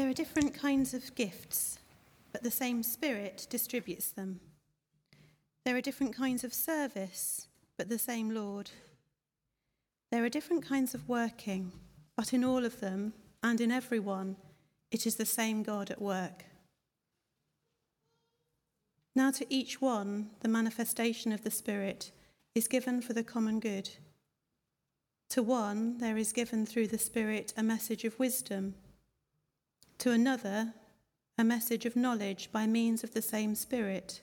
There are different kinds of gifts, but the same Spirit distributes them. There are different kinds of service, but the same Lord. There are different kinds of working, but in all of them and in every one, it is the same God at work. Now, to each one, the manifestation of the Spirit is given for the common good. To one, there is given through the Spirit a message of wisdom, to another, a message of knowledge by means of the same Spirit,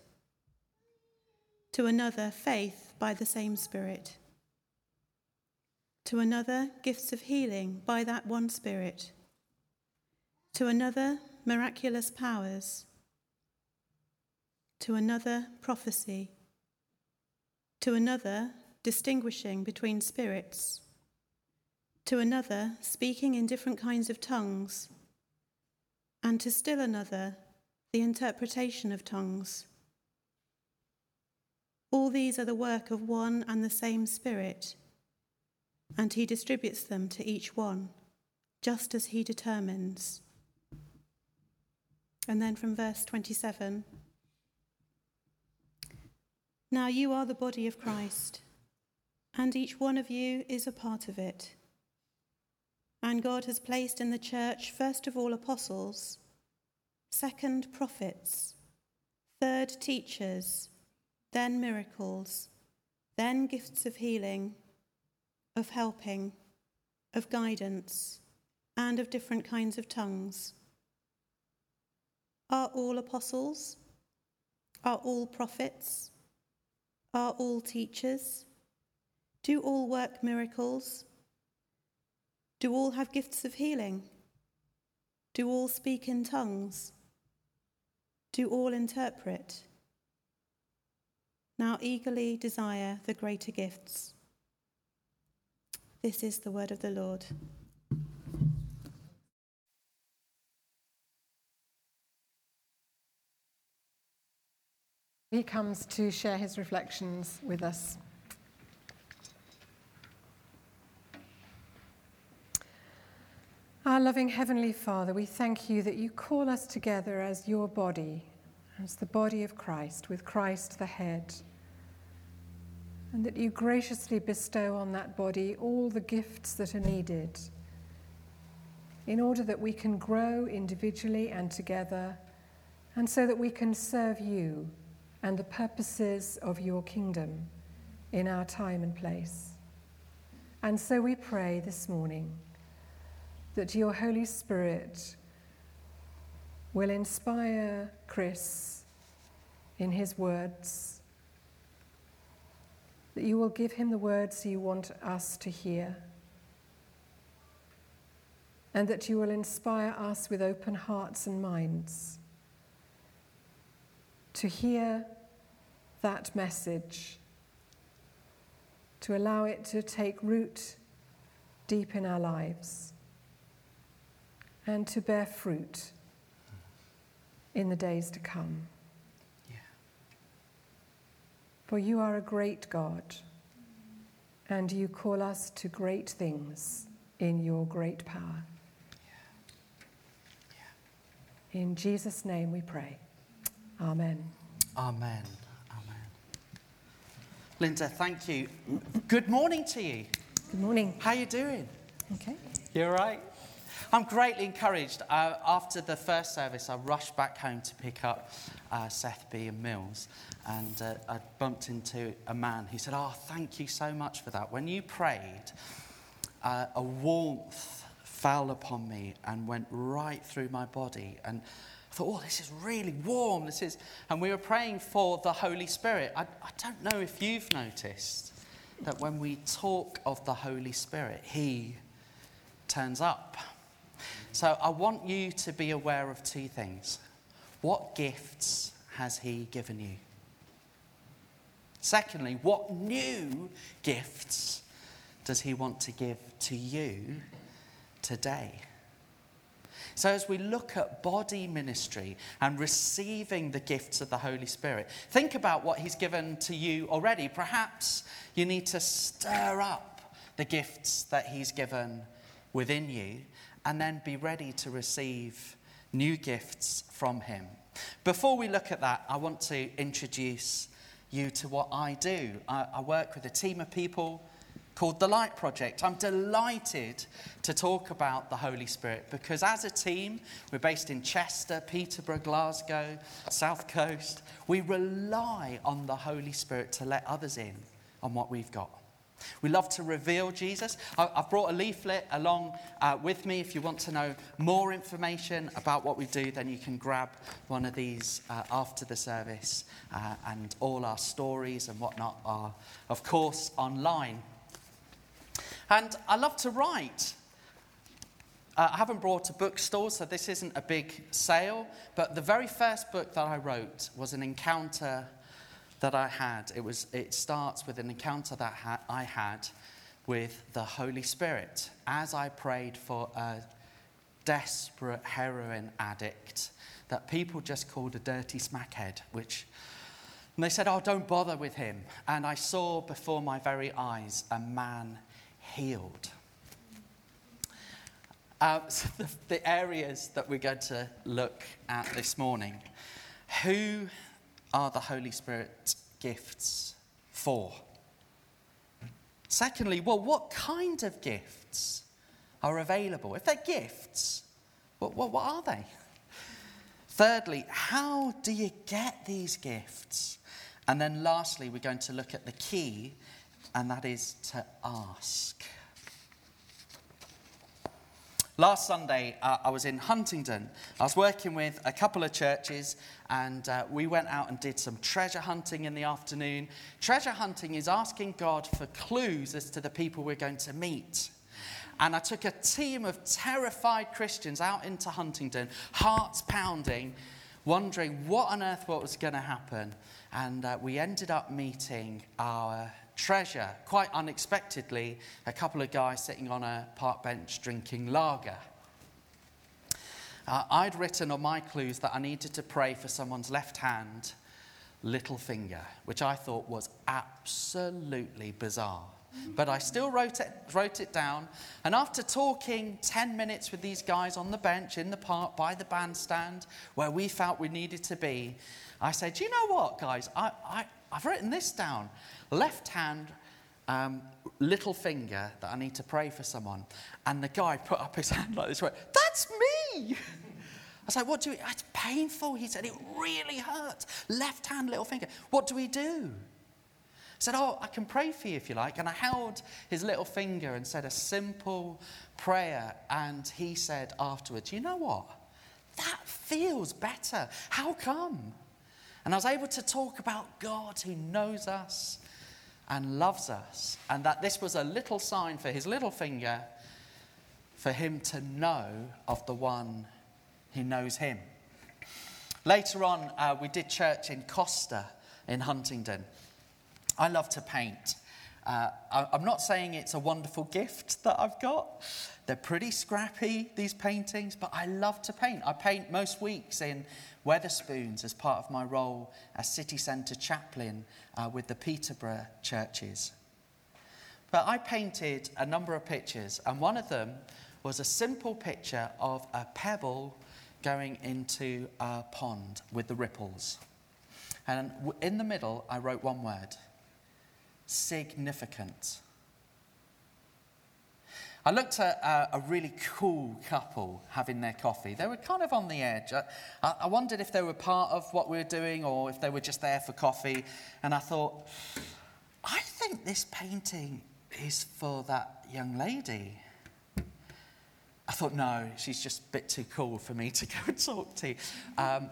to another, faith by the same Spirit, to another, gifts of healing by that one Spirit, to another, miraculous powers, to another, prophecy, to another, distinguishing between spirits to another, speaking in different kinds of tongues, and to still another, the interpretation of tongues. All these are the work of one and the same Spirit, and He distributes them to each one, just as He determines. And then from verse 27 Now you are the body of Christ, and each one of you is a part of it. And God has placed in the church, first of all, apostles, second, prophets, third, teachers, then, miracles, then, gifts of healing, of helping, of guidance, and of different kinds of tongues. Are all apostles? Are all prophets? Are all teachers? Do all work miracles? Do all have gifts of healing? Do all speak in tongues? Do all interpret? Now eagerly desire the greater gifts. This is the word of the Lord. He comes to share his reflections with us. Our loving Heavenly Father, we thank you that you call us together as your body, as the body of Christ, with Christ the head, and that you graciously bestow on that body all the gifts that are needed in order that we can grow individually and together, and so that we can serve you and the purposes of your kingdom in our time and place. And so we pray this morning that your Holy Spirit will inspire Chris in his words, that you will give him the words you want us to hear, and that you will inspire us with open hearts and minds to hear that message, to allow it to take root deep in our lives and to bear fruit in the days to come. Yeah. For you are a great God, and you call us to great things in your great power. Yeah. Yeah. In Jesus' name we pray. Amen. Amen. Amen. Linda, thank you. Good morning to you. Good morning. How are you doing? Okay. You're all right? I'm greatly encouraged. Uh, after the first service, I rushed back home to pick up uh, Seth B. and Mills, and uh, I bumped into a man who said, Oh, thank you so much for that. When you prayed, uh, a warmth fell upon me and went right through my body. And I thought, oh, this is really warm. This is, and we were praying for the Holy Spirit. I, I don't know if you've noticed that when we talk of the Holy Spirit, He turns up. So I want you to be aware of two things. What gifts has He given you? Secondly, what new gifts does He want to give to you today? So, as we look at body ministry and receiving the gifts of the Holy Spirit, think about what He's given to you already. Perhaps you need to stir up the gifts that He's given within you and then be ready to receive new gifts from Him. Before we look at that, I want to introduce you to what I do. I, I work with a team of people called The Light Project. I'm delighted to talk about the Holy Spirit because, as a team, we're based in Chester, Peterborough, Glasgow, South Coast. We rely on the Holy Spirit to let others in on what we've got. We love to reveal Jesus. I've brought a leaflet along uh, with me. If you want to know more information about what we do, then you can grab one of these uh, after the service. Uh, and all our stories and whatnot are, of course, online. And I love to write. Uh, I haven't brought a bookstore, so this isn't a big sale. But the very first book that I wrote was an encounter that I had. It, was, it starts with an encounter that ha- I had with the Holy Spirit as I prayed for a desperate heroin addict that people just called a dirty smackhead, which and they said, Oh, don't bother with him. And I saw before my very eyes a man healed. Uh, so the, the areas that we're going to look at this morning. Who are the Holy Spirit gifts for? Secondly, well, what kind of gifts are available? If they're gifts, what, what, what are they? Thirdly, how do you get these gifts? And then lastly, we're going to look at the key, and that is to ask. Last Sunday, uh, I was in Huntingdon. I was working with a couple of churches, and uh, we went out and did some treasure hunting in the afternoon. Treasure hunting is asking God for clues as to the people we're going to meet. And I took a team of terrified Christians out into Huntingdon, hearts pounding, wondering what on earth what was going to happen. And uh, we ended up meeting our treasure, quite unexpectedly, a couple of guys sitting on a park bench drinking lager. Uh, I'd written on my clues that I needed to pray for someone's left hand, little finger, which I thought was absolutely bizarre. But I still wrote it, wrote it down. And after talking 10 minutes with these guys on the bench in the park by the bandstand where we felt we needed to be, I said, You know what, guys? I, I, I've written this down left hand, um, little finger that I need to pray for someone. And the guy put up his hand like this, went, That's me! I was like, What do we, it's painful. He said, It really hurts. Left hand, little finger. What do we do? Said, Oh, I can pray for you if you like. And I held his little finger and said a simple prayer. And he said afterwards, You know what? That feels better. How come? And I was able to talk about God who knows us and loves us, and that this was a little sign for his little finger for him to know of the one who knows him. Later on, uh, we did church in Costa in Huntingdon. I love to paint. Uh, I'm not saying it's a wonderful gift that I've got. They're pretty scrappy, these paintings, but I love to paint. I paint most weeks in Wetherspoons as part of my role as city centre chaplain uh, with the Peterborough churches. But I painted a number of pictures, and one of them was a simple picture of a pebble going into a pond with the ripples. And in the middle, I wrote one word significant. I looked at uh, a really cool couple having their coffee. They were kind of on the edge. I, I, wondered if they were part of what we were doing or if they were just there for coffee. And I thought, I think this painting is for that young lady. I thought, no, she's just a bit too cool for me to go and talk to. Um,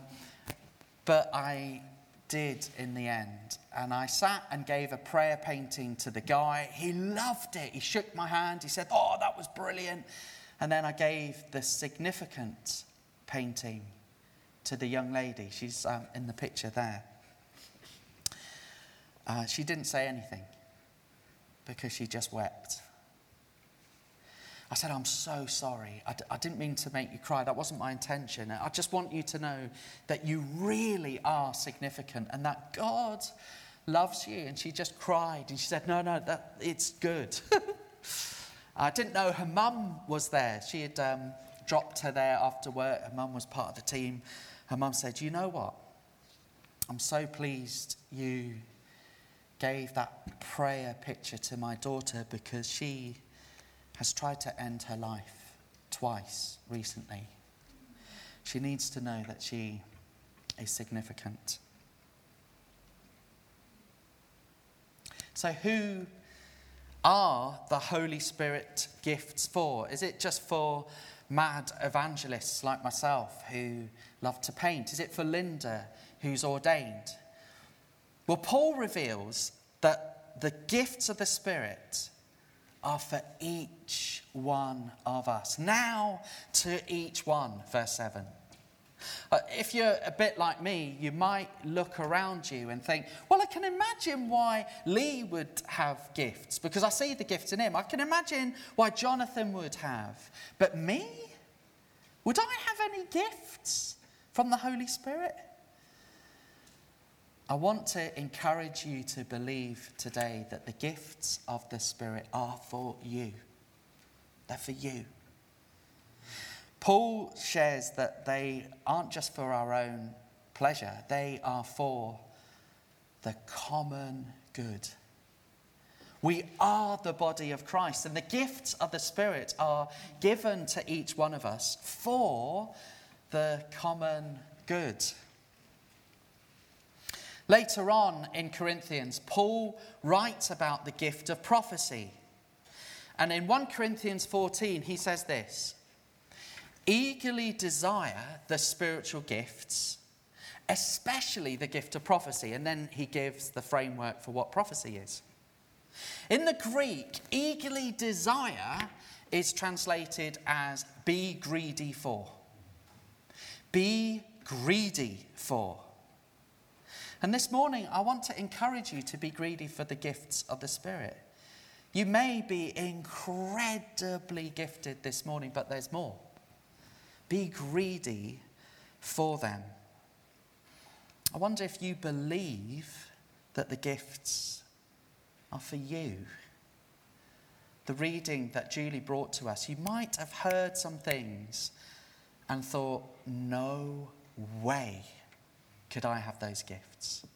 but I did in the end. And I sat and gave a prayer painting to the guy. He loved it. He shook my hand. He said, Oh, that was brilliant. And then I gave the significant painting to the young lady. She's um, in the picture there. Uh, she didn't say anything because she just wept. I said, I'm so sorry. I d- I didn't mean to make you cry. That wasn't my intention. I just want you to know that you really are significant and that God loves you. And she just cried and she said, No, no, that, it's good. I didn't know her mum was there. She had um, dropped her there after work. Her mum was part of the team. Her mum said, You know what? I'm so pleased you gave that prayer picture to my daughter because she has tried to end her life twice recently. She needs to know that she is significant. So, who are the Holy Spirit gifts for? Is it just for mad evangelists like myself who love to paint? Is it for Linda who's ordained? Well, Paul reveals that the gifts of the Spirit are for each one of us. Now to each one, verse 7. Uh, if you're a bit like me, you might look around you and think, well, I can imagine why Lee would have gifts because I see the gifts in him. I can imagine why Jonathan would have. But me? Would I have any gifts from the Holy Spirit? I want to encourage you to believe today that the gifts of the Spirit are for you. They're for you. Paul shares that they aren't just for our own pleasure, they are for the common good. We are the body of Christ, and the gifts of the Spirit are given to each one of us for the common good. Later on in Corinthians, Paul writes about the gift of prophecy. And in 1 Corinthians 14, he says this eagerly desire the spiritual gifts, especially the gift of prophecy. And then he gives the framework for what prophecy is. In the Greek, eagerly desire is translated as be greedy for. Be greedy for. And this morning, I want to encourage you to be greedy for the gifts of the Spirit. You may be incredibly gifted this morning, but there's more. Be greedy for them. I wonder if you believe that the gifts are for you. The reading that Julie brought to us, you might have heard some things and thought, no way could I have those gifts.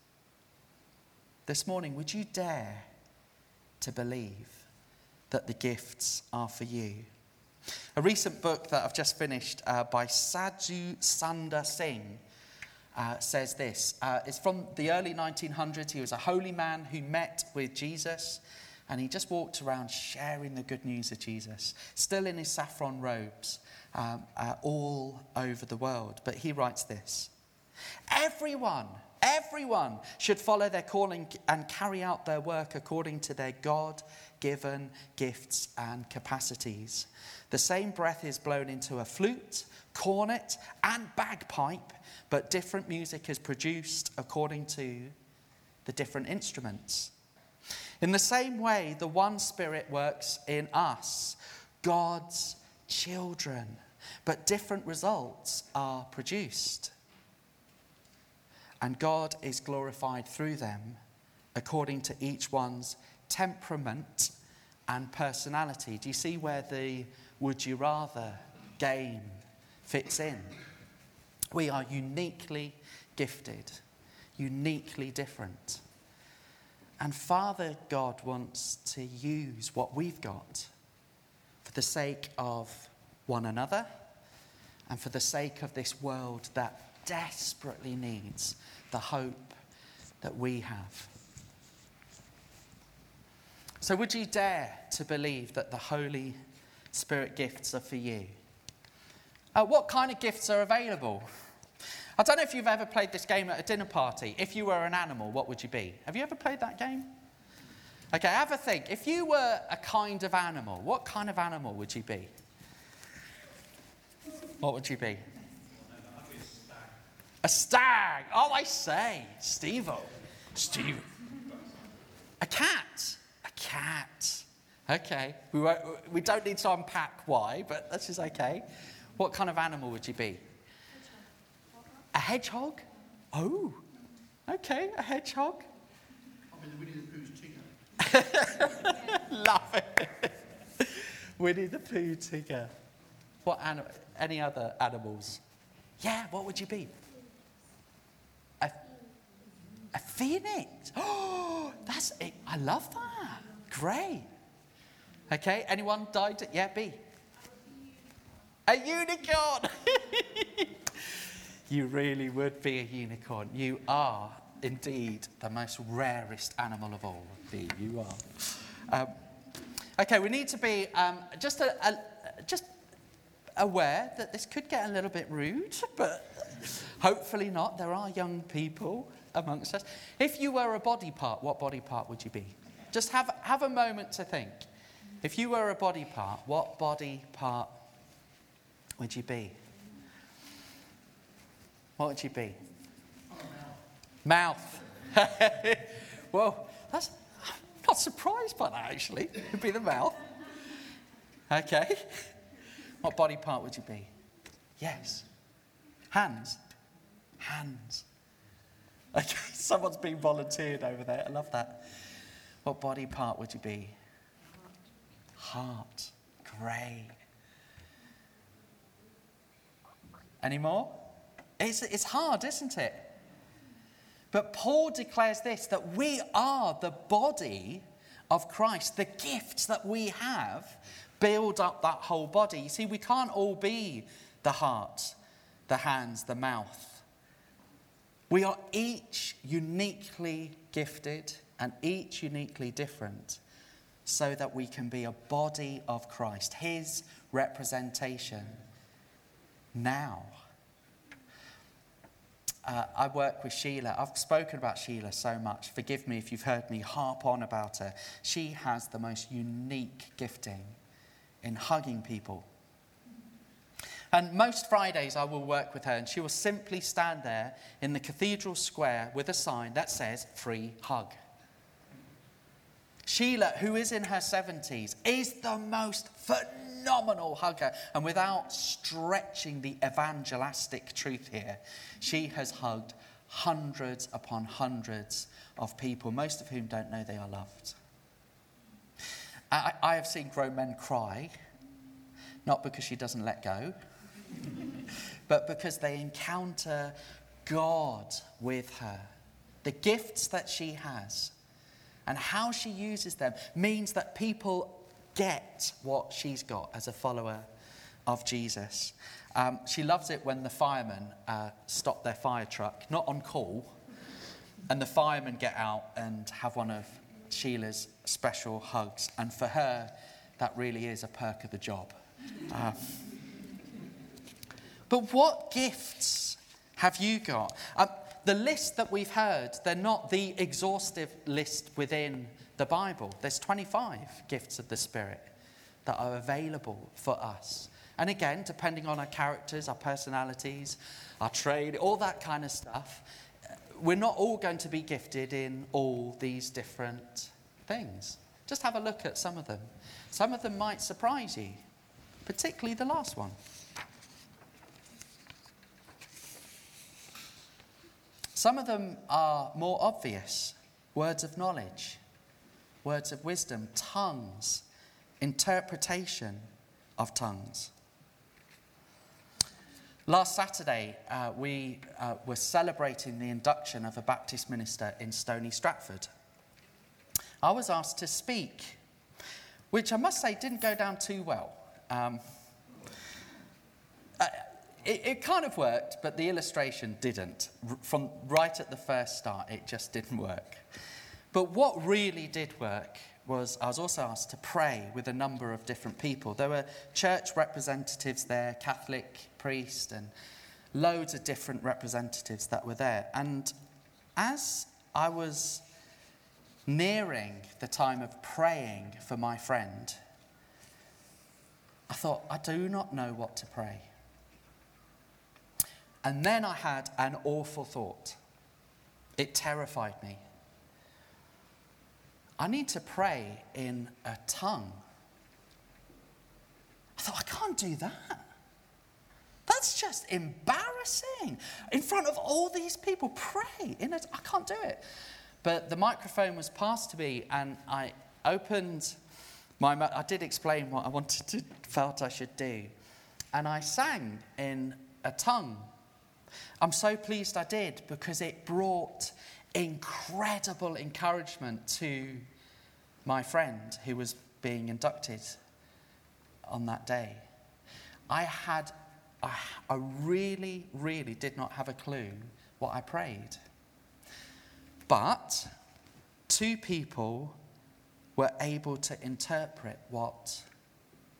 This morning, would you dare to believe that the gifts are for you? A recent book that I've just finished uh, by Sadhu Sundar Singh uh, says this. Uh, it's from the early 1900s. He was a holy man who met with Jesus and he just walked around sharing the good news of Jesus, still in his saffron robes, um, uh, all over the world. But he writes this Everyone, everyone should follow their calling and carry out their work according to their God given gifts and capacities. The same breath is blown into a flute, cornet, and bagpipe, but different music is produced according to the different instruments. In the same way, the one Spirit works in us, God's children, but different results are produced. And God is glorified through them according to each one's temperament and personality. Do you see where the would you rather game fits in. We are uniquely gifted, uniquely different. And Father God wants to use what we've got for the sake of one another and for the sake of this world that desperately needs the hope that we have. So, would you dare to believe that the Holy Spirit gifts are for you. Uh, what kind of gifts are available? I don't know if you've ever played this game at a dinner party. If you were an animal, what would you be? Have you ever played that game? Okay, have a think. If you were a kind of animal, what kind of animal would you be? What would you be? A stag. Oh, I say, Steve. Steve. A cat. A cat. Okay. We, won't, we don't need to unpack why, but this is okay. What kind of animal would you be? A hedgehog? Oh, okay, a hedgehog. I mean, Winnie the Pooh's Tigger. Love it. Winnie the Pooh Tigger. What anim- any other animals? Yeah, what would you be? A, phoenix. Oh, that's it. I love that. Great. Okay, anyone died? Yeah, B. A unicorn. you really would be a unicorn. You are indeed the most rarest animal of all. B, you are. Um, okay, we need to be um, just a, a, just aware that this could get a little bit rude, but hopefully not. There are young people amongst us. If you were a body part, what body part would you be? Just have, have a moment to think. If you were a body part, what body part would you be? What would you be? Mouth. well, that's, I'm not surprised by that actually. It'd be the mouth. Okay. What body part would you be? Yes. Hands. Hands. Okay, someone's been volunteered over there. I love that. What body part would you be? Heart. Great. Any more? It's, it's hard, isn't it? But Paul declares this that we are the body of Christ. The gifts that we have build up that whole body. You see, we can't all be the heart, the hands, the mouth. We are each uniquely gifted and each uniquely different so that we can be a body of Christ, his representation now. Uh, I work with Sheila. I've spoken about Sheila so much. Forgive me if you've heard me harp on about her. She has the most unique gifting in hugging people. And most Fridays, I will work with her, and she will simply stand there in the cathedral square with a sign that says free hug. Sheila, who is in her 70s, is the most phenomenal hugger. And without stretching the evangelistic truth here, she has hugged hundreds upon hundreds of people, most of whom don't know they are loved. I, I have seen grown men cry, not because she doesn't let go, but because they encounter God with her. The gifts that she has and how she uses them means that people get what she's got as a follower of Jesus. Um, she loves it when the firemen uh, stop their fire truck, not on call, and the firemen get out and have one of Sheila's special hugs. And for her, that really is a perk of the job. Uh, but what gifts have you got? Um, the list that we've heard, they're not the exhaustive list within the Bible. There's 25 gifts of the Spirit that are available for us. And again, depending on our characters, our personalities, our trade, all that kind of stuff, we're not all going to be gifted in all these different things. Just have a look at some of them. Some of them might surprise you, particularly the last one. Some of them are more obvious words of knowledge, words of wisdom, tongues, interpretation of tongues. Last Saturday, uh, we uh, were celebrating the induction of a Baptist minister in Stony Stratford. I was asked to speak, which I must say didn't go down too well. Um, uh, it, it, kind of worked, but the illustration didn't. From right at the first start, it just didn't work. But what really did work was I was also asked to pray with a number of different people. There were church representatives there, Catholic priest, and loads of different representatives that were there. And as I was nearing the time of praying for my friend, I thought, I do not know what to pray. And then I had an awful thought. It terrified me. I need to pray in a tongue. I thought, I can't do that. That's just embarrassing. In front of all these people, pray in it. I can't do it. But the microphone was passed to me, and I opened my. I did explain what I wanted to, felt I should do. and I sang in a tongue. I'm so pleased I did because it brought incredible encouragement to my friend who was being inducted on that day. I had, I, I really, really did not have a clue what I prayed. But two people were able to interpret what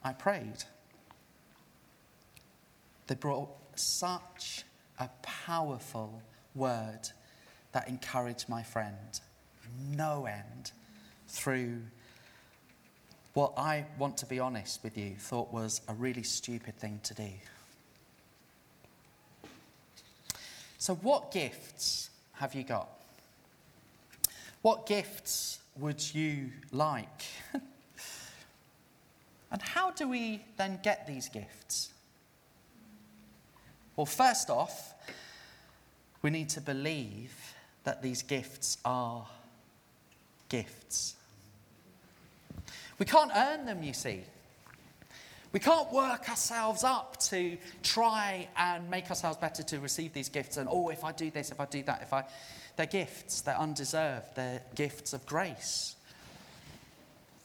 I prayed. They brought such a powerful word that encouraged my friend no end through what I want to be honest with you thought was a really stupid thing to do. So, what gifts have you got? What gifts would you like? and how do we then get these gifts? Well, first off, we need to believe that these gifts are gifts. We can't earn them, you see. We can't work ourselves up to try and make ourselves better to receive these gifts. And oh, if I do this, if I do that, if I. They're gifts, they're undeserved, they're gifts of grace.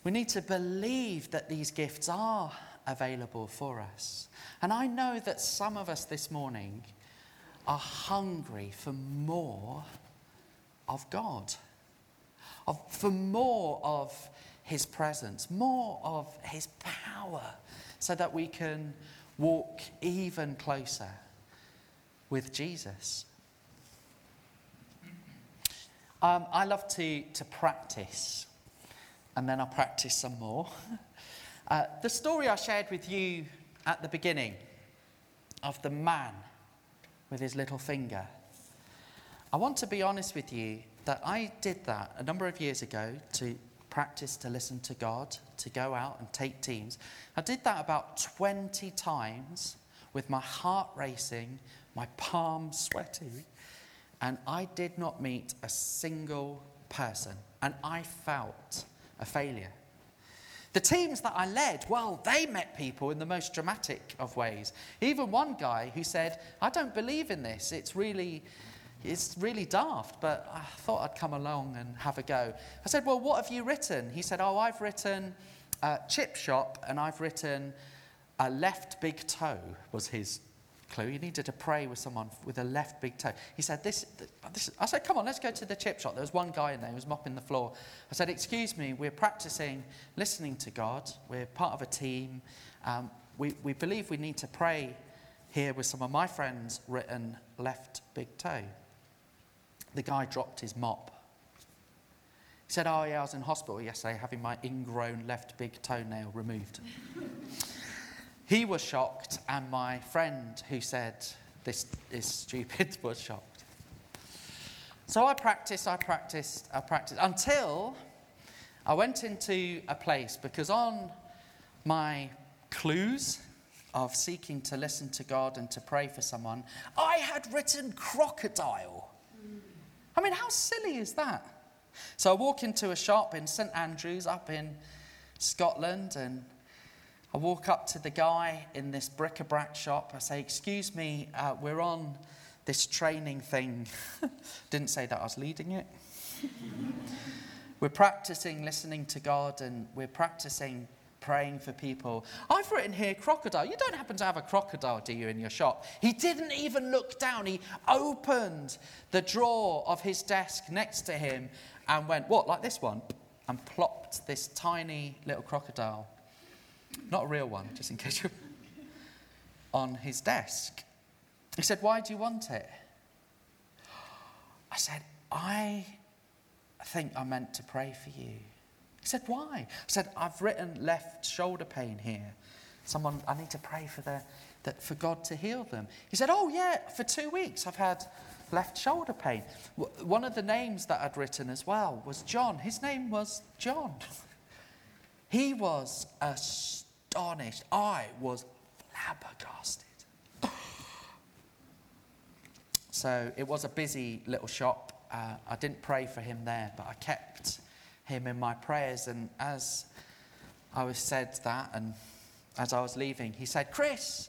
We need to believe that these gifts are available for us. And I know that some of us this morning are hungry for more of God, of, for more of His presence, more of His power, so that we can walk even closer with Jesus. Um, I love to, to practice, and then I'll practice some more. Uh, the story I shared with you at the beginning of the man with his little finger. I want to be honest with you that I did that a number of years ago to practice to listen to God, to go out and take teams. I did that about 20 times with my heart racing, my palms sweating, and I did not meet a single person, and I felt a failure. The teams that I led, well, they met people in the most dramatic of ways. Even one guy who said, I don't believe in this. It's really, it's really daft, but I thought I'd come along and have a go. I said, Well, what have you written? He said, Oh, I've written uh, Chip Shop and I've written a left big toe, was his clue. He needed to pray with someone with a left big toe. He said, this, this, I said, come on, let's go to the chip shop. There was one guy in there who was mopping the floor. I said, excuse me, we're practicing listening to God. We're part of a team. Um, we, we believe we need to pray here with some of my friends written left big toe. The guy dropped his mop. He said, Oh, yeah, I was in hospital yesterday having my ingrown left big toenail removed. He was shocked, and my friend who said, This is stupid, was shocked. So I practiced, I practiced, I practiced until I went into a place because on my clues of seeking to listen to God and to pray for someone, I had written crocodile. I mean, how silly is that? So I walk into a shop in St Andrews up in Scotland and I walk up to the guy in this bric-a-brac shop. I say, Excuse me, uh, we're on this training thing. Didn't say that I was leading it. we're practicing listening to God and we're practicing praying for people. I've written here crocodile. You don't happen to have a crocodile, do you, in your shop? He didn't even look down. He opened the drawer of his desk next to him and went, What, like this one? And plopped this tiny little crocodile not a real one, just in case you're on his desk. He said, Why do you want it? I said, I think I meant to pray for you. He said, Why? I said, I've written left shoulder pain here. Someone, I need to pray for, that, for God to heal them. He said, Oh, yeah, for two weeks I've had left shoulder pain. One of the names that I'd written as well was John. His name was John. He was astonished. I was flabbergasted. so it was a busy little shop. Uh, I didn't pray for him there, but I kept him in my prayers. And as I was said that, and as I was leaving, he said, Chris,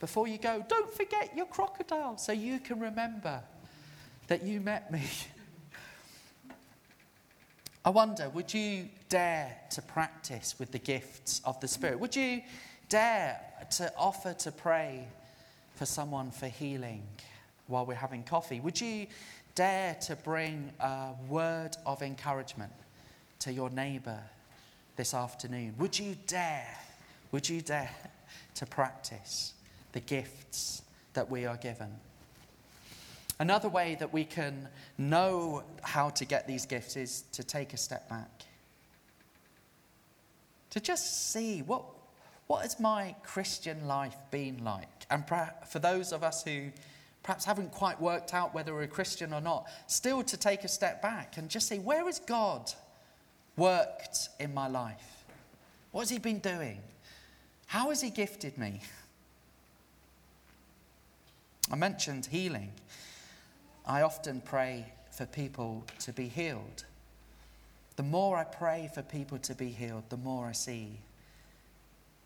before you go, don't forget your crocodile so you can remember that you met me. I wonder, would you dare to practice with the gifts of the Spirit? Would you dare to offer to pray for someone for healing while we're having coffee? Would you dare to bring a word of encouragement to your neighbour this afternoon? Would you dare, would you dare to practice the gifts that we are given? Another way that we can know how to get these gifts is to take a step back. To just see what, what has my Christian life been like? And for those of us who perhaps haven't quite worked out whether we're a Christian or not, still to take a step back and just say, where has God worked in my life? What has He been doing? How has He gifted me? I mentioned healing. I often pray for people to be healed. The more I pray for people to be healed, the more I see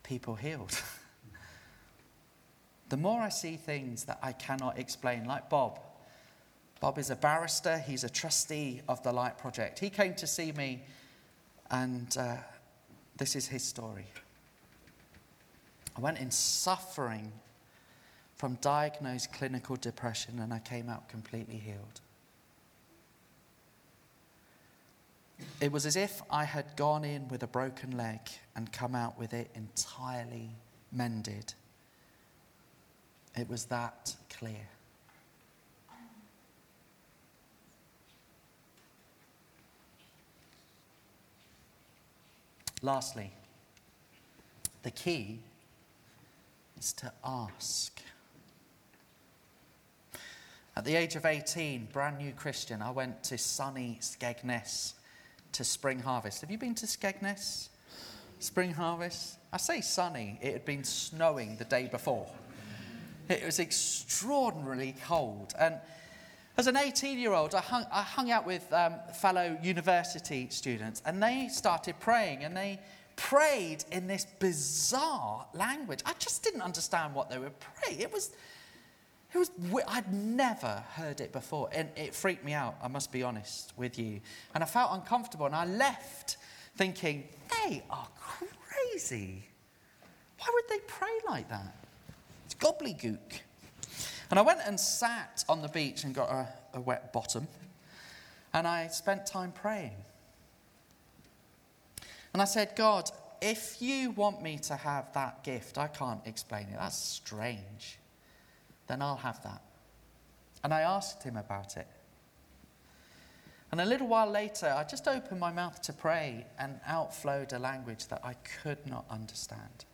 people healed. the more I see things that I cannot explain, like Bob. Bob is a barrister, he's a trustee of the Light Project. He came to see me, and uh, this is his story. I went in suffering from diagnosed clinical depression and I came out completely healed. It was as if I had gone in with a broken leg and come out with it entirely mended. It was that clear. Lastly, the key is to ask. At the age of 18, brand new Christian, I went to sunny Skegness to Spring Harvest. Have you been to Skegness? Spring Harvest? I say sunny, it had been snowing the day before. It was extraordinarily cold. And as an 18 year old, I hung, I hung out with um, fellow university students, and they started praying, and they prayed in this bizarre language. I just didn't understand what they were praying. It was it was, I'd never heard it before, and it freaked me out, I must be honest with you. And I felt uncomfortable, and I left thinking, they are crazy. Why would they pray like that? It's gobbledygook. And I went and sat on the beach and got a, a wet bottom, and I spent time praying. And I said, God, if you want me to have that gift, I can't explain it. That's strange then I'll have that. And I asked him about it. And a little while later, I just opened my mouth to pray, and outflowed a language that I could not understand.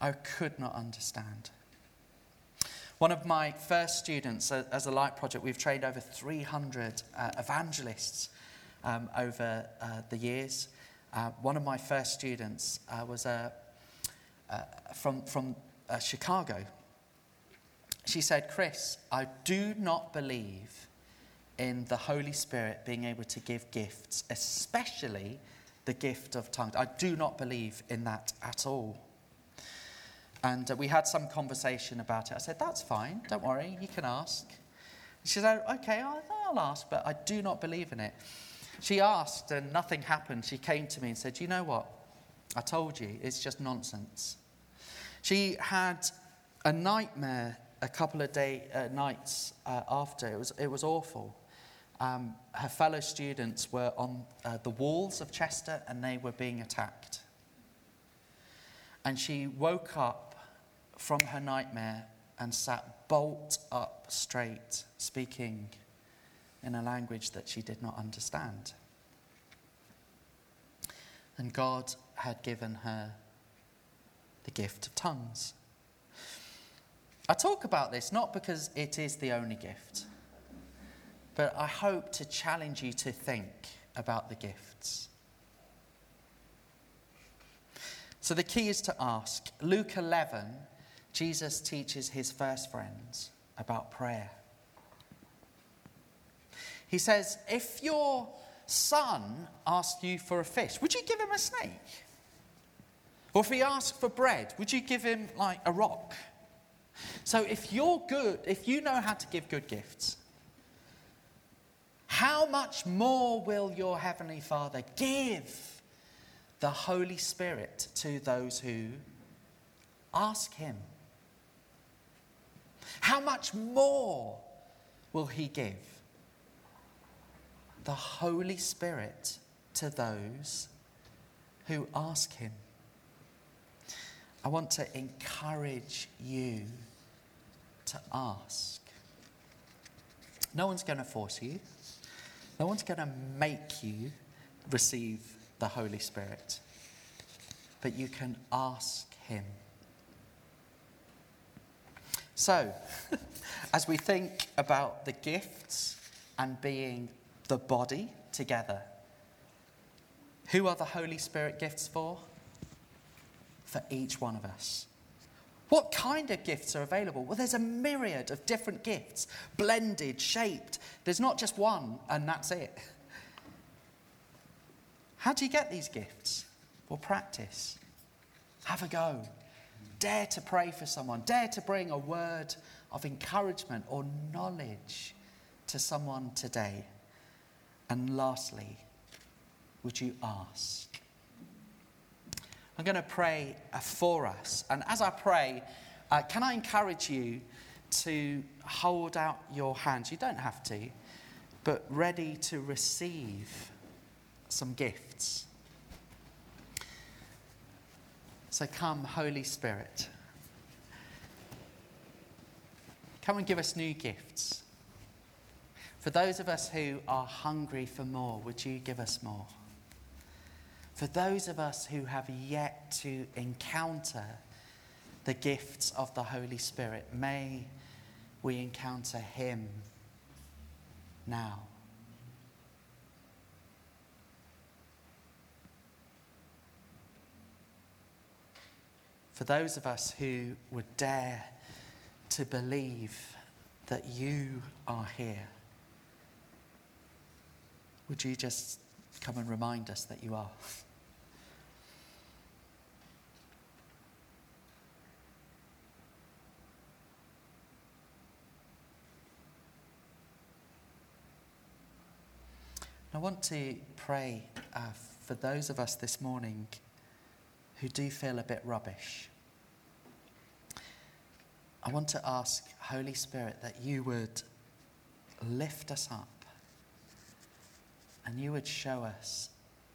I could not understand. One of my first students as a light project, we've trained over 300 uh, evangelists um, over uh, the years. Uh, one of my first students uh, was a, uh, from, from uh, Chicago. She said, Chris, I do not believe in the Holy Spirit being able to give gifts, especially the gift of tongues. I do not believe in that at all. And uh, we had some conversation about it. I said, That's fine, don't worry, you can ask. She said, Okay, I'll, I'll ask, but I do not believe in it. She asked, and nothing happened. She came to me and said, You know what? I told you, it's just nonsense. She had a nightmare a couple of day, uh, nights uh, after. It was, it was awful. Um, her fellow students were on uh, the walls of Chester and they were being attacked. And she woke up from her nightmare and sat bolt up straight, speaking in a language that she did not understand. And God had given her the gift of tongues. I talk about this not because it is the only gift, but I hope to challenge you to think about the gifts. So the key is to ask. Luke 11, Jesus teaches his first friends about prayer. He says, If your son asked you for a fish, would you give him a snake? Or if he asked for bread, would you give him like a rock? So if you're good, if you know how to give good gifts, how much more will your Heavenly Father give the Holy Spirit to those who ask Him? How much more will He give the Holy Spirit to those who ask Him? I want to encourage you to ask. No one's going to force you, no one's going to make you receive the Holy Spirit, but you can ask Him. So, as we think about the gifts and being the body together, who are the Holy Spirit gifts for? For each one of us. What kind of gifts are available? Well, there's a myriad of different gifts, blended, shaped. There's not just one, and that's it. How do you get these gifts? Well, practice. Have a go. Dare to pray for someone. Dare to bring a word of encouragement or knowledge to someone today. And lastly, would you ask? I'm going to pray uh, for us. And as I pray, uh, can I encourage you to hold out your hands? You don't have to, but ready to receive some gifts. So come, Holy Spirit. Come and give us new gifts. For those of us who are hungry for more, would you give us more? For those of us who have yet to encounter the gifts of the Holy Spirit, may we encounter Him now. For those of us who would dare to believe that you are here, would you just come and remind us that you are? I want to pray uh, for those of us this morning who do feel a bit rubbish. I want to ask, Holy Spirit, that you would lift us up and you would show us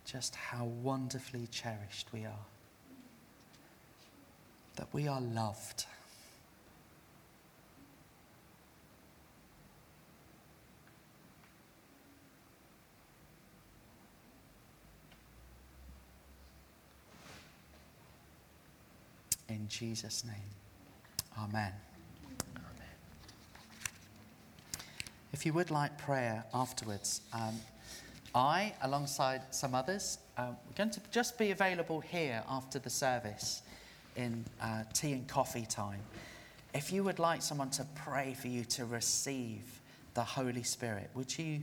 just how wonderfully cherished we are, that we are loved. In Jesus' name, Amen. If you would like prayer afterwards, um, I, alongside some others, um, we're going to just be available here after the service in uh, tea and coffee time. If you would like someone to pray for you to receive the Holy Spirit, would you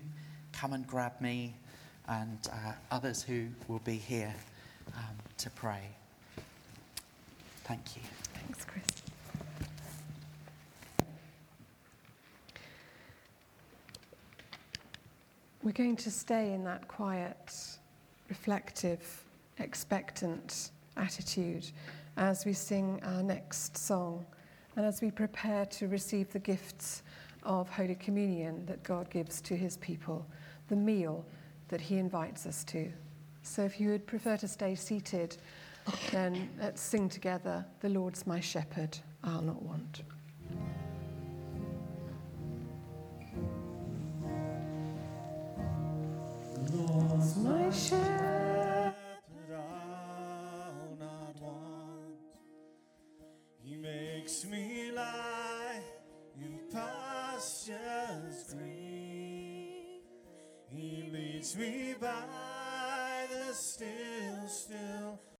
come and grab me and uh, others who will be here um, to pray? Thank you. Thanks, Chris. We're going to stay in that quiet, reflective, expectant attitude as we sing our next song and as we prepare to receive the gifts of Holy Communion that God gives to his people, the meal that he invites us to. So if you would prefer to stay seated, then let's sing together The Lord's my shepherd, I'll not want. Lord's my shepherd, I'll not want. He makes me lie in pastures green. He leads me by the still, still